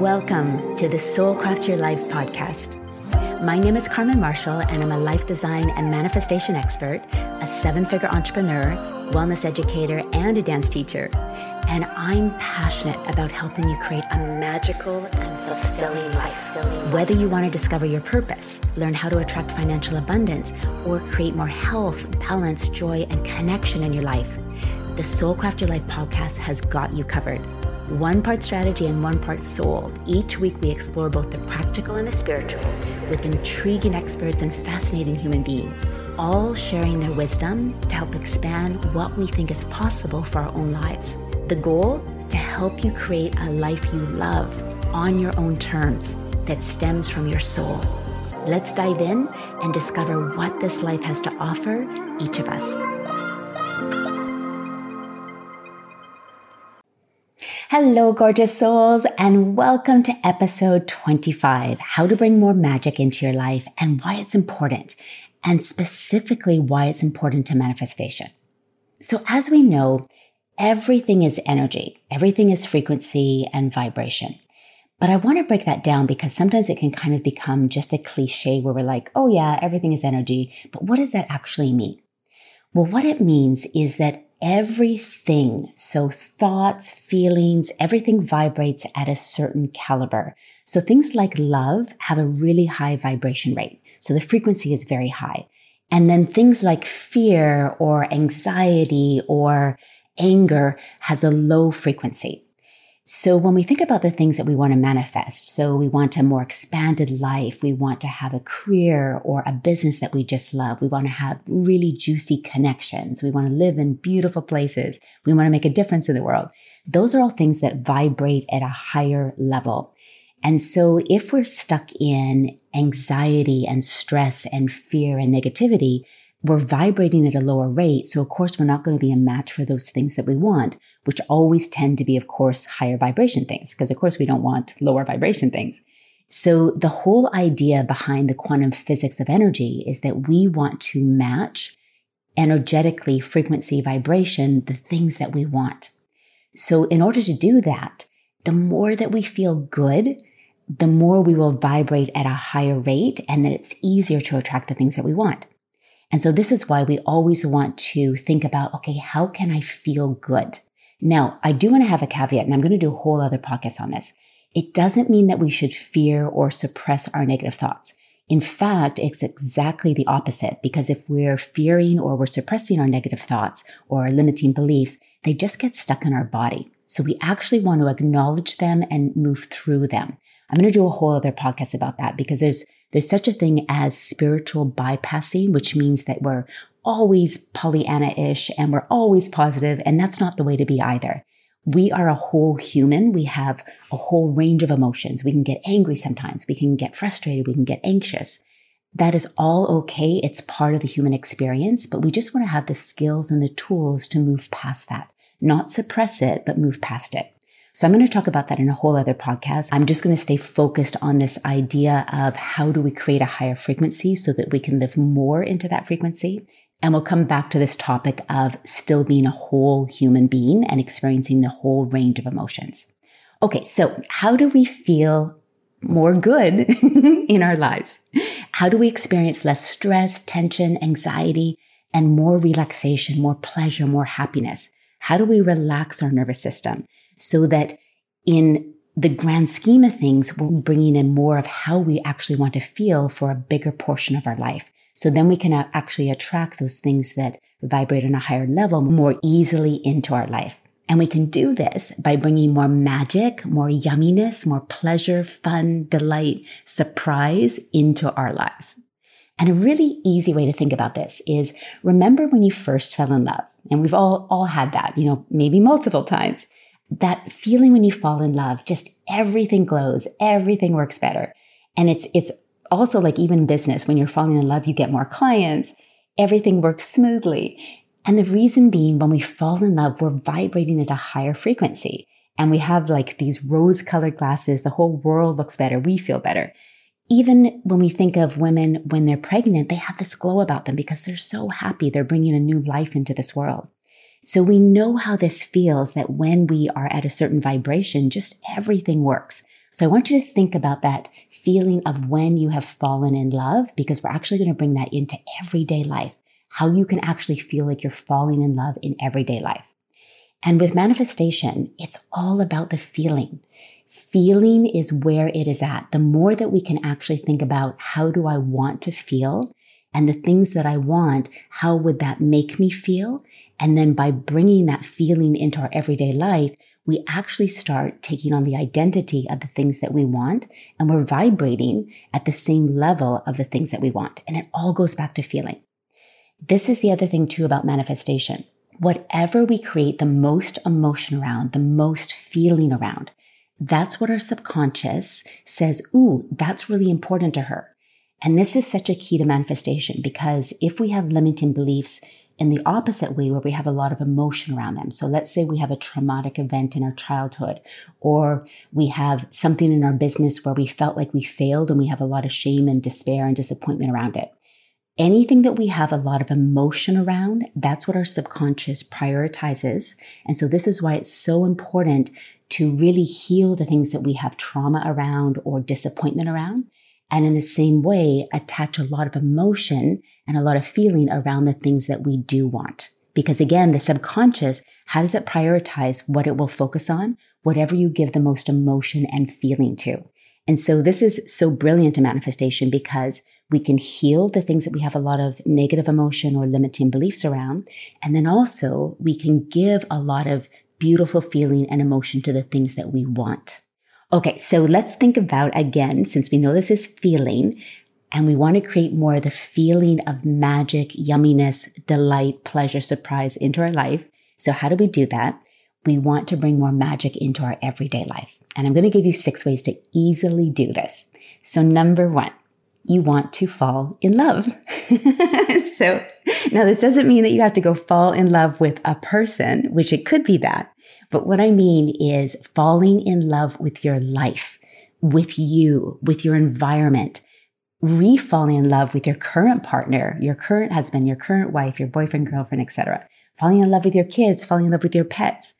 Welcome to the Soul Craft Your Life podcast. My name is Carmen Marshall, and I'm a life design and manifestation expert, a seven figure entrepreneur, wellness educator, and a dance teacher. And I'm passionate about helping you create a magical and fulfilling life. Whether you want to discover your purpose, learn how to attract financial abundance, or create more health, balance, joy, and connection in your life, the Soul Craft Your Life podcast has got you covered. One part strategy and one part soul. Each week we explore both the practical and the spiritual with intriguing experts and fascinating human beings, all sharing their wisdom to help expand what we think is possible for our own lives. The goal? To help you create a life you love on your own terms that stems from your soul. Let's dive in and discover what this life has to offer each of us. Hello, gorgeous souls, and welcome to episode 25 How to Bring More Magic into Your Life and Why It's Important, and specifically why it's important to manifestation. So, as we know, everything is energy, everything is frequency and vibration. But I want to break that down because sometimes it can kind of become just a cliche where we're like, oh, yeah, everything is energy. But what does that actually mean? Well, what it means is that everything, so thoughts, feelings, everything vibrates at a certain caliber. So things like love have a really high vibration rate. So the frequency is very high. And then things like fear or anxiety or anger has a low frequency. So when we think about the things that we want to manifest, so we want a more expanded life, we want to have a career or a business that we just love, we want to have really juicy connections, we want to live in beautiful places, we want to make a difference in the world. Those are all things that vibrate at a higher level. And so if we're stuck in anxiety and stress and fear and negativity, we're vibrating at a lower rate. So of course, we're not going to be a match for those things that we want, which always tend to be, of course, higher vibration things. Because of course, we don't want lower vibration things. So the whole idea behind the quantum physics of energy is that we want to match energetically frequency vibration, the things that we want. So in order to do that, the more that we feel good, the more we will vibrate at a higher rate and then it's easier to attract the things that we want. And so this is why we always want to think about, okay, how can I feel good? Now, I do want to have a caveat, and I'm going to do a whole other podcast on this. It doesn't mean that we should fear or suppress our negative thoughts. In fact, it's exactly the opposite because if we're fearing or we're suppressing our negative thoughts or limiting beliefs, they just get stuck in our body. So we actually want to acknowledge them and move through them. I'm going to do a whole other podcast about that because there's there's such a thing as spiritual bypassing, which means that we're always Pollyanna-ish and we're always positive, and that's not the way to be either. We are a whole human. We have a whole range of emotions. We can get angry sometimes. We can get frustrated. We can get anxious. That is all okay. It's part of the human experience, but we just want to have the skills and the tools to move past that, not suppress it, but move past it. So I'm going to talk about that in a whole other podcast. I'm just going to stay focused on this idea of how do we create a higher frequency so that we can live more into that frequency. And we'll come back to this topic of still being a whole human being and experiencing the whole range of emotions. Okay. So how do we feel more good in our lives? How do we experience less stress, tension, anxiety, and more relaxation, more pleasure, more happiness? How do we relax our nervous system? So that in the grand scheme of things, we're bringing in more of how we actually want to feel for a bigger portion of our life. So then we can actually attract those things that vibrate on a higher level more easily into our life. And we can do this by bringing more magic, more yumminess, more pleasure, fun, delight, surprise into our lives. And a really easy way to think about this is remember when you first fell in love. And we've all, all had that, you know, maybe multiple times that feeling when you fall in love, just everything glows, everything works better. And it's, it's also like even business, when you're falling in love, you get more clients, everything works smoothly. And the reason being when we fall in love, we're vibrating at a higher frequency and we have like these rose colored glasses. The whole world looks better. We feel better. Even when we think of women when they're pregnant, they have this glow about them because they're so happy. They're bringing a new life into this world. So we know how this feels that when we are at a certain vibration, just everything works. So I want you to think about that feeling of when you have fallen in love, because we're actually going to bring that into everyday life, how you can actually feel like you're falling in love in everyday life. And with manifestation, it's all about the feeling. Feeling is where it is at. The more that we can actually think about how do I want to feel and the things that I want, how would that make me feel? And then by bringing that feeling into our everyday life, we actually start taking on the identity of the things that we want and we're vibrating at the same level of the things that we want. And it all goes back to feeling. This is the other thing too about manifestation. Whatever we create the most emotion around, the most feeling around, that's what our subconscious says, ooh, that's really important to her. And this is such a key to manifestation because if we have limiting beliefs in the opposite way where we have a lot of emotion around them. So let's say we have a traumatic event in our childhood, or we have something in our business where we felt like we failed and we have a lot of shame and despair and disappointment around it. Anything that we have a lot of emotion around, that's what our subconscious prioritizes. And so this is why it's so important to really heal the things that we have trauma around or disappointment around and in the same way, attach a lot of emotion and a lot of feeling around the things that we do want. Because again, the subconscious, how does it prioritize what it will focus on? Whatever you give the most emotion and feeling to. And so this is so brilliant a manifestation because we can heal the things that we have a lot of negative emotion or limiting beliefs around. And then also we can give a lot of beautiful feeling and emotion to the things that we want. Okay, so let's think about again, since we know this is feeling, and we want to create more of the feeling of magic, yumminess, delight, pleasure, surprise into our life. So, how do we do that? We want to bring more magic into our everyday life. And I'm going to give you six ways to easily do this. So, number one, you want to fall in love. so, now this doesn't mean that you have to go fall in love with a person, which it could be that. But what I mean is falling in love with your life, with you, with your environment, re-falling in love with your current partner, your current husband, your current wife, your boyfriend, girlfriend, etc. Falling in love with your kids, falling in love with your pets.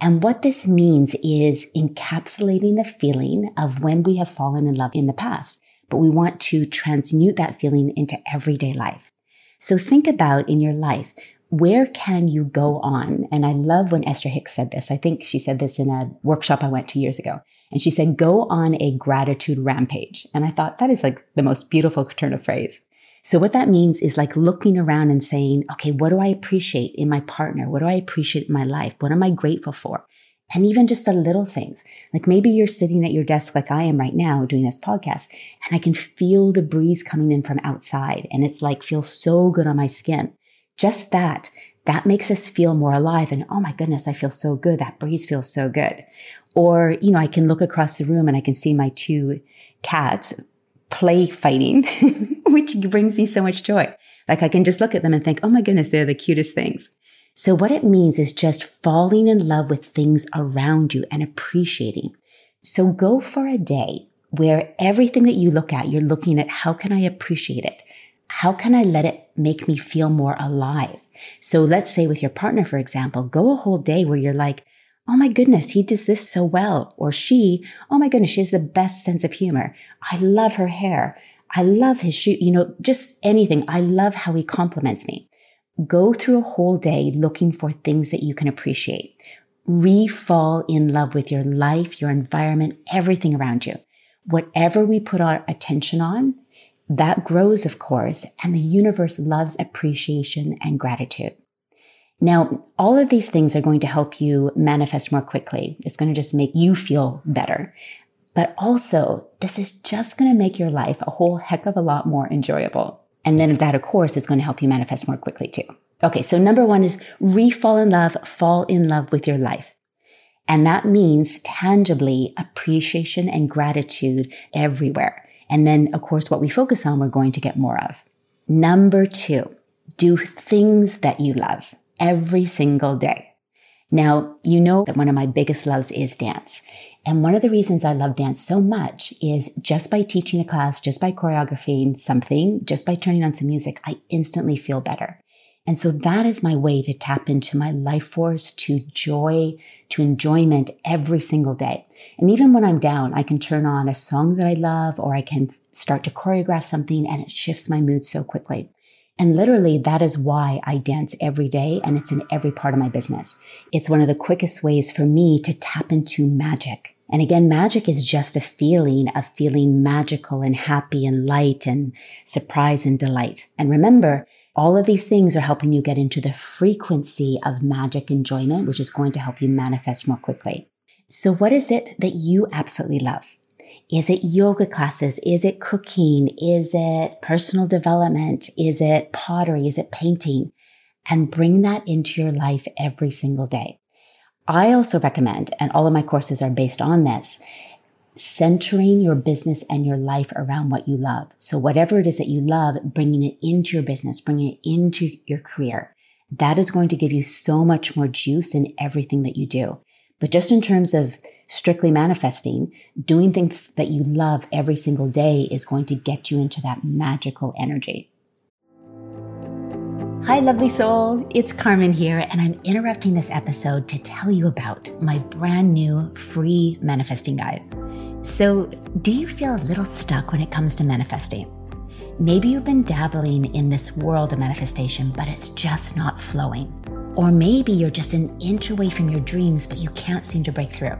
And what this means is encapsulating the feeling of when we have fallen in love in the past, but we want to transmute that feeling into everyday life. So think about in your life, where can you go on? And I love when Esther Hicks said this. I think she said this in a workshop I went to years ago. And she said, go on a gratitude rampage. And I thought that is like the most beautiful turn of phrase. So what that means is like looking around and saying, okay, what do I appreciate in my partner? What do I appreciate in my life? What am I grateful for? And even just the little things. Like maybe you're sitting at your desk like I am right now doing this podcast and I can feel the breeze coming in from outside and it's like feels so good on my skin just that, that makes us feel more alive. And oh my goodness, I feel so good. That breeze feels so good. Or, you know, I can look across the room and I can see my two cats play fighting, which brings me so much joy. Like I can just look at them and think, oh my goodness, they're the cutest things. So what it means is just falling in love with things around you and appreciating. So go for a day where everything that you look at, you're looking at how can I appreciate it? How can I let it make me feel more alive? So let's say with your partner, for example, go a whole day where you're like, Oh my goodness, he does this so well. Or she, oh my goodness, she has the best sense of humor. I love her hair. I love his shoe, you know, just anything. I love how he compliments me. Go through a whole day looking for things that you can appreciate. Re-fall in love with your life, your environment, everything around you. Whatever we put our attention on, that grows, of course, and the universe loves appreciation and gratitude. Now, all of these things are going to help you manifest more quickly. It's going to just make you feel better. But also, this is just going to make your life a whole heck of a lot more enjoyable. And then that, of course, is going to help you manifest more quickly too. Okay, so number one is re-fall in love, fall in love with your life. And that means tangibly appreciation and gratitude everywhere. And then, of course, what we focus on, we're going to get more of. Number two, do things that you love every single day. Now, you know that one of my biggest loves is dance. And one of the reasons I love dance so much is just by teaching a class, just by choreographing something, just by turning on some music, I instantly feel better. And so that is my way to tap into my life force, to joy, to enjoyment every single day. And even when I'm down, I can turn on a song that I love or I can start to choreograph something and it shifts my mood so quickly. And literally, that is why I dance every day and it's in every part of my business. It's one of the quickest ways for me to tap into magic. And again, magic is just a feeling of feeling magical and happy and light and surprise and delight. And remember, all of these things are helping you get into the frequency of magic enjoyment, which is going to help you manifest more quickly. So what is it that you absolutely love? Is it yoga classes? Is it cooking? Is it personal development? Is it pottery? Is it painting? And bring that into your life every single day. I also recommend, and all of my courses are based on this, centering your business and your life around what you love. So whatever it is that you love, bringing it into your business, bringing it into your career, that is going to give you so much more juice in everything that you do. But just in terms of strictly manifesting, doing things that you love every single day is going to get you into that magical energy. Hi, lovely soul. It's Carmen here, and I'm interrupting this episode to tell you about my brand new free manifesting guide. So, do you feel a little stuck when it comes to manifesting? Maybe you've been dabbling in this world of manifestation, but it's just not flowing. Or maybe you're just an inch away from your dreams, but you can't seem to break through.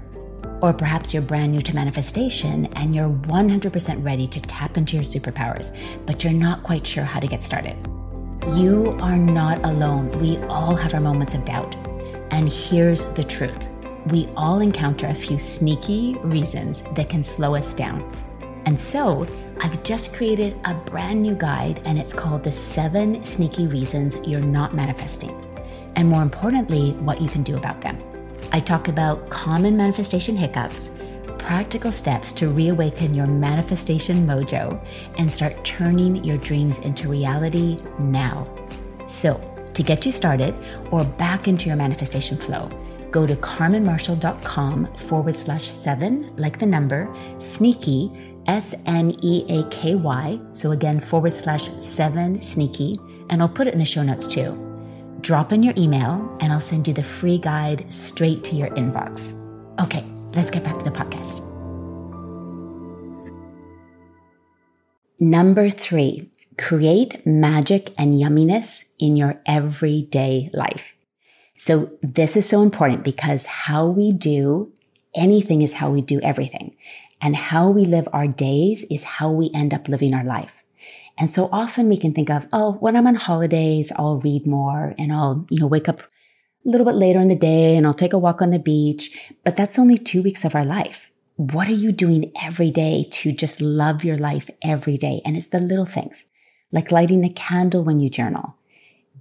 Or perhaps you're brand new to manifestation and you're 100% ready to tap into your superpowers, but you're not quite sure how to get started. You are not alone. We all have our moments of doubt. And here's the truth we all encounter a few sneaky reasons that can slow us down. And so, I've just created a brand new guide, and it's called The Seven Sneaky Reasons You're Not Manifesting. And more importantly, what you can do about them. I talk about common manifestation hiccups, practical steps to reawaken your manifestation mojo, and start turning your dreams into reality now. So, to get you started or back into your manifestation flow, go to carmenmarshall.com forward slash seven, like the number, sneaky, S N E A K Y. So again, forward slash seven sneaky. And I'll put it in the show notes too. Drop in your email and I'll send you the free guide straight to your inbox. Okay, let's get back to the podcast. Number three, create magic and yumminess in your everyday life. So this is so important because how we do anything is how we do everything. And how we live our days is how we end up living our life. And so often we can think of, oh, when I'm on holidays, I'll read more and I'll, you know, wake up a little bit later in the day and I'll take a walk on the beach. But that's only two weeks of our life. What are you doing every day to just love your life every day? And it's the little things like lighting a candle when you journal,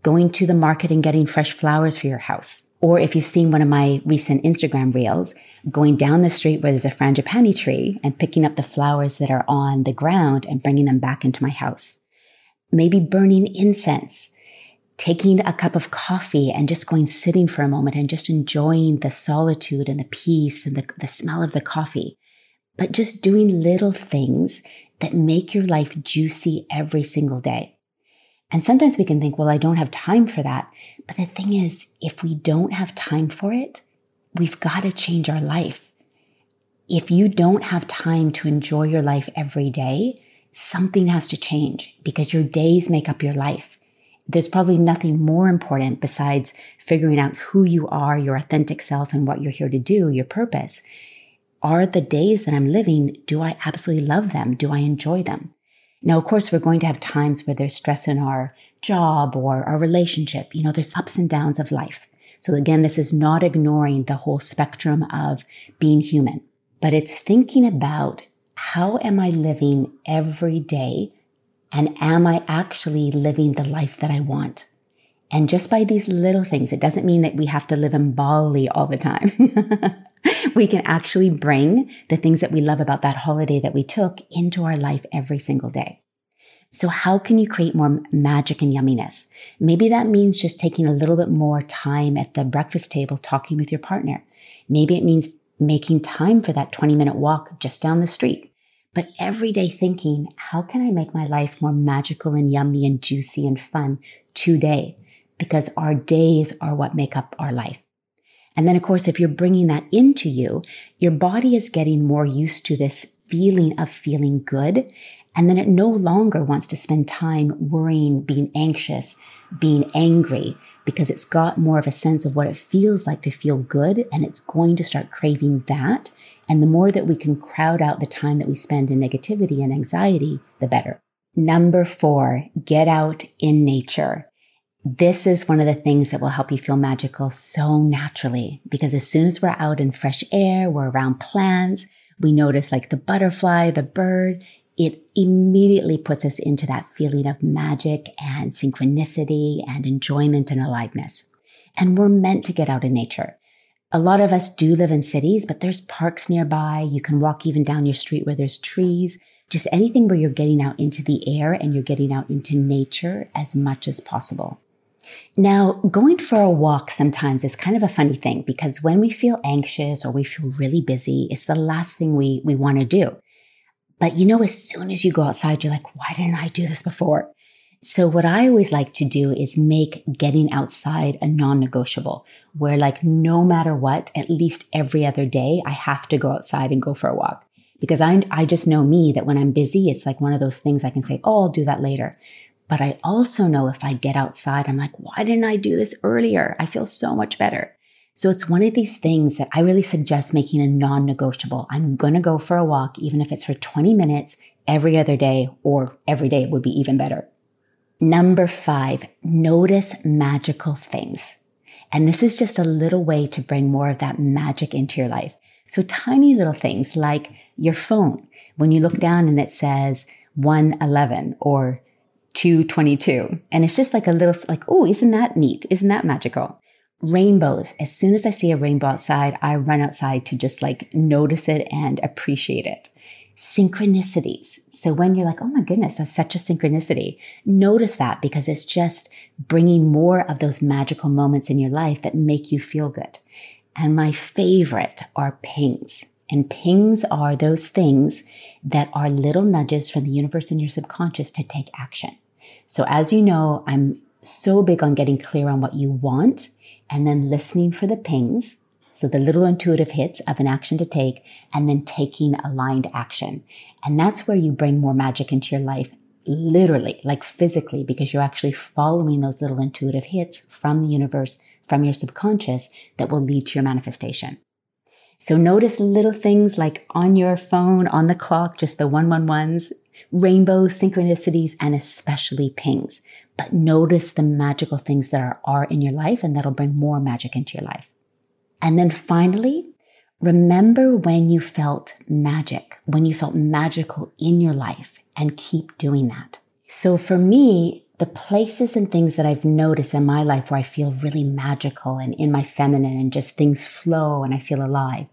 going to the market and getting fresh flowers for your house. Or if you've seen one of my recent Instagram reels, going down the street where there's a frangipani tree and picking up the flowers that are on the ground and bringing them back into my house. Maybe burning incense, taking a cup of coffee and just going sitting for a moment and just enjoying the solitude and the peace and the, the smell of the coffee. But just doing little things that make your life juicy every single day. And sometimes we can think, well, I don't have time for that. But the thing is, if we don't have time for it, we've got to change our life. If you don't have time to enjoy your life every day, something has to change because your days make up your life. There's probably nothing more important besides figuring out who you are, your authentic self, and what you're here to do, your purpose. Are the days that I'm living, do I absolutely love them? Do I enjoy them? Now, of course, we're going to have times where there's stress in our job or our relationship. You know, there's ups and downs of life. So again, this is not ignoring the whole spectrum of being human, but it's thinking about how am I living every day? And am I actually living the life that I want? And just by these little things, it doesn't mean that we have to live in Bali all the time. we can actually bring the things that we love about that holiday that we took into our life every single day. So how can you create more magic and yumminess? Maybe that means just taking a little bit more time at the breakfast table talking with your partner. Maybe it means making time for that 20 minute walk just down the street. But every day thinking, how can I make my life more magical and yummy and juicy and fun today? Because our days are what make up our life. And then, of course, if you're bringing that into you, your body is getting more used to this feeling of feeling good. And then it no longer wants to spend time worrying, being anxious, being angry, because it's got more of a sense of what it feels like to feel good. And it's going to start craving that. And the more that we can crowd out the time that we spend in negativity and anxiety, the better. Number four, get out in nature. This is one of the things that will help you feel magical so naturally because as soon as we're out in fresh air, we're around plants, we notice like the butterfly, the bird, it immediately puts us into that feeling of magic and synchronicity and enjoyment and aliveness. And we're meant to get out in nature. A lot of us do live in cities, but there's parks nearby. You can walk even down your street where there's trees. Just anything where you're getting out into the air and you're getting out into nature as much as possible. Now, going for a walk sometimes is kind of a funny thing because when we feel anxious or we feel really busy, it's the last thing we, we want to do. But you know, as soon as you go outside, you're like, why didn't I do this before? So what I always like to do is make getting outside a non-negotiable where like no matter what, at least every other day, I have to go outside and go for a walk because I, I just know me that when I'm busy, it's like one of those things I can say, Oh, I'll do that later. But I also know if I get outside, I'm like, why didn't I do this earlier? I feel so much better. So it's one of these things that I really suggest making a non negotiable. I'm going to go for a walk, even if it's for 20 minutes every other day or every day would be even better. Number five, notice magical things. And this is just a little way to bring more of that magic into your life. So tiny little things like your phone. When you look down and it says 111 or 222. And it's just like a little, like, oh, isn't that neat? Isn't that magical? Rainbows. As soon as I see a rainbow outside, I run outside to just like notice it and appreciate it synchronicities. So when you're like, oh my goodness, that's such a synchronicity, notice that because it's just bringing more of those magical moments in your life that make you feel good. And my favorite are pings. And pings are those things that are little nudges from the universe in your subconscious to take action. So as you know, I'm so big on getting clear on what you want and then listening for the pings so the little intuitive hits of an action to take and then taking aligned action. And that's where you bring more magic into your life, literally, like physically, because you're actually following those little intuitive hits from the universe, from your subconscious that will lead to your manifestation. So notice little things like on your phone, on the clock, just the 111s, rainbow synchronicities, and especially pings. But notice the magical things that are, are in your life and that'll bring more magic into your life. And then finally, remember when you felt magic, when you felt magical in your life and keep doing that. So for me, the places and things that I've noticed in my life where I feel really magical and in my feminine and just things flow and I feel alive.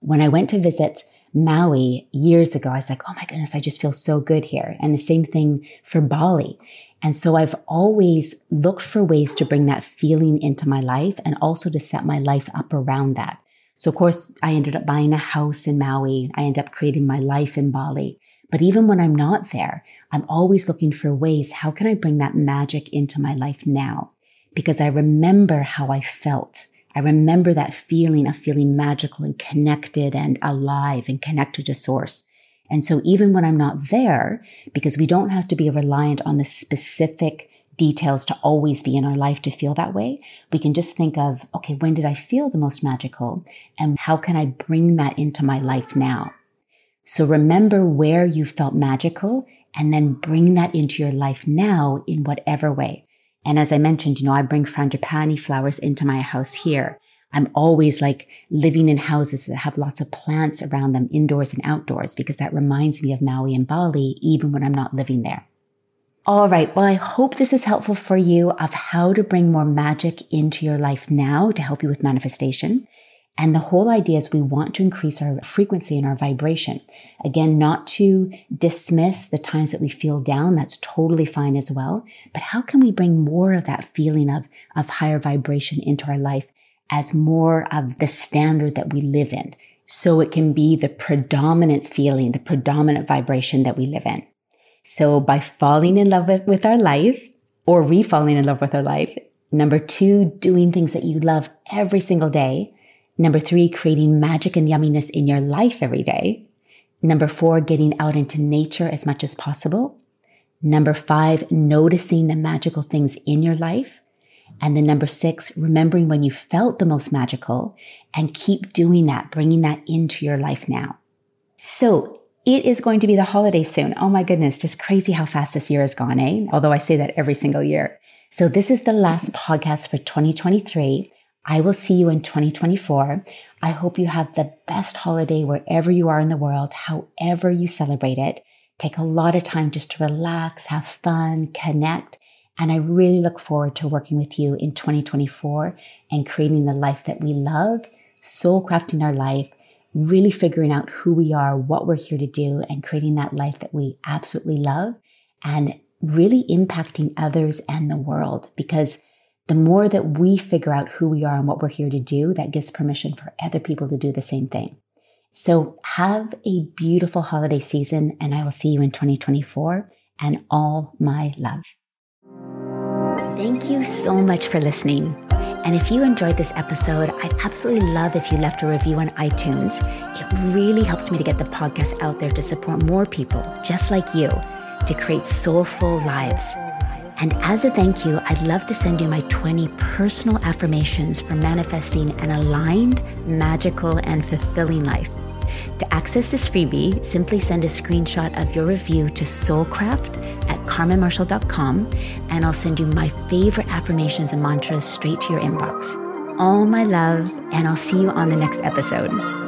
When I went to visit Maui years ago, I was like, oh my goodness, I just feel so good here. And the same thing for Bali. And so I've always looked for ways to bring that feeling into my life and also to set my life up around that. So of course, I ended up buying a house in Maui. I ended up creating my life in Bali. But even when I'm not there, I'm always looking for ways. How can I bring that magic into my life now? Because I remember how I felt. I remember that feeling of feeling magical and connected and alive and connected to source. And so even when I'm not there, because we don't have to be reliant on the specific details to always be in our life to feel that way, we can just think of, okay, when did I feel the most magical? And how can I bring that into my life now? So remember where you felt magical and then bring that into your life now in whatever way. And as I mentioned, you know, I bring frangipani flowers into my house here. I'm always like living in houses that have lots of plants around them, indoors and outdoors, because that reminds me of Maui and Bali, even when I'm not living there. All right. Well, I hope this is helpful for you of how to bring more magic into your life now to help you with manifestation. And the whole idea is we want to increase our frequency and our vibration. Again, not to dismiss the times that we feel down. That's totally fine as well. But how can we bring more of that feeling of, of higher vibration into our life as more of the standard that we live in. So it can be the predominant feeling, the predominant vibration that we live in. So by falling in love with, with our life or re falling in love with our life, Number two, doing things that you love every single day. Number three, creating magic and yumminess in your life every day. Number four, getting out into nature as much as possible. Number five, noticing the magical things in your life. And then number six, remembering when you felt the most magical and keep doing that, bringing that into your life now. So it is going to be the holiday soon. Oh my goodness, just crazy how fast this year has gone, eh? Although I say that every single year. So this is the last podcast for 2023. I will see you in 2024. I hope you have the best holiday wherever you are in the world, however you celebrate it. Take a lot of time just to relax, have fun, connect. And I really look forward to working with you in 2024 and creating the life that we love, soul crafting our life, really figuring out who we are, what we're here to do, and creating that life that we absolutely love and really impacting others and the world. Because the more that we figure out who we are and what we're here to do, that gives permission for other people to do the same thing. So have a beautiful holiday season, and I will see you in 2024 and all my love. Thank you so much for listening. And if you enjoyed this episode, I'd absolutely love if you left a review on iTunes. It really helps me to get the podcast out there to support more people just like you to create soulful lives. And as a thank you, I'd love to send you my 20 personal affirmations for manifesting an aligned, magical, and fulfilling life. To access this freebie, simply send a screenshot of your review to soulcraft at carmenmarshall.com and I'll send you my favorite affirmations and mantras straight to your inbox. All my love, and I'll see you on the next episode.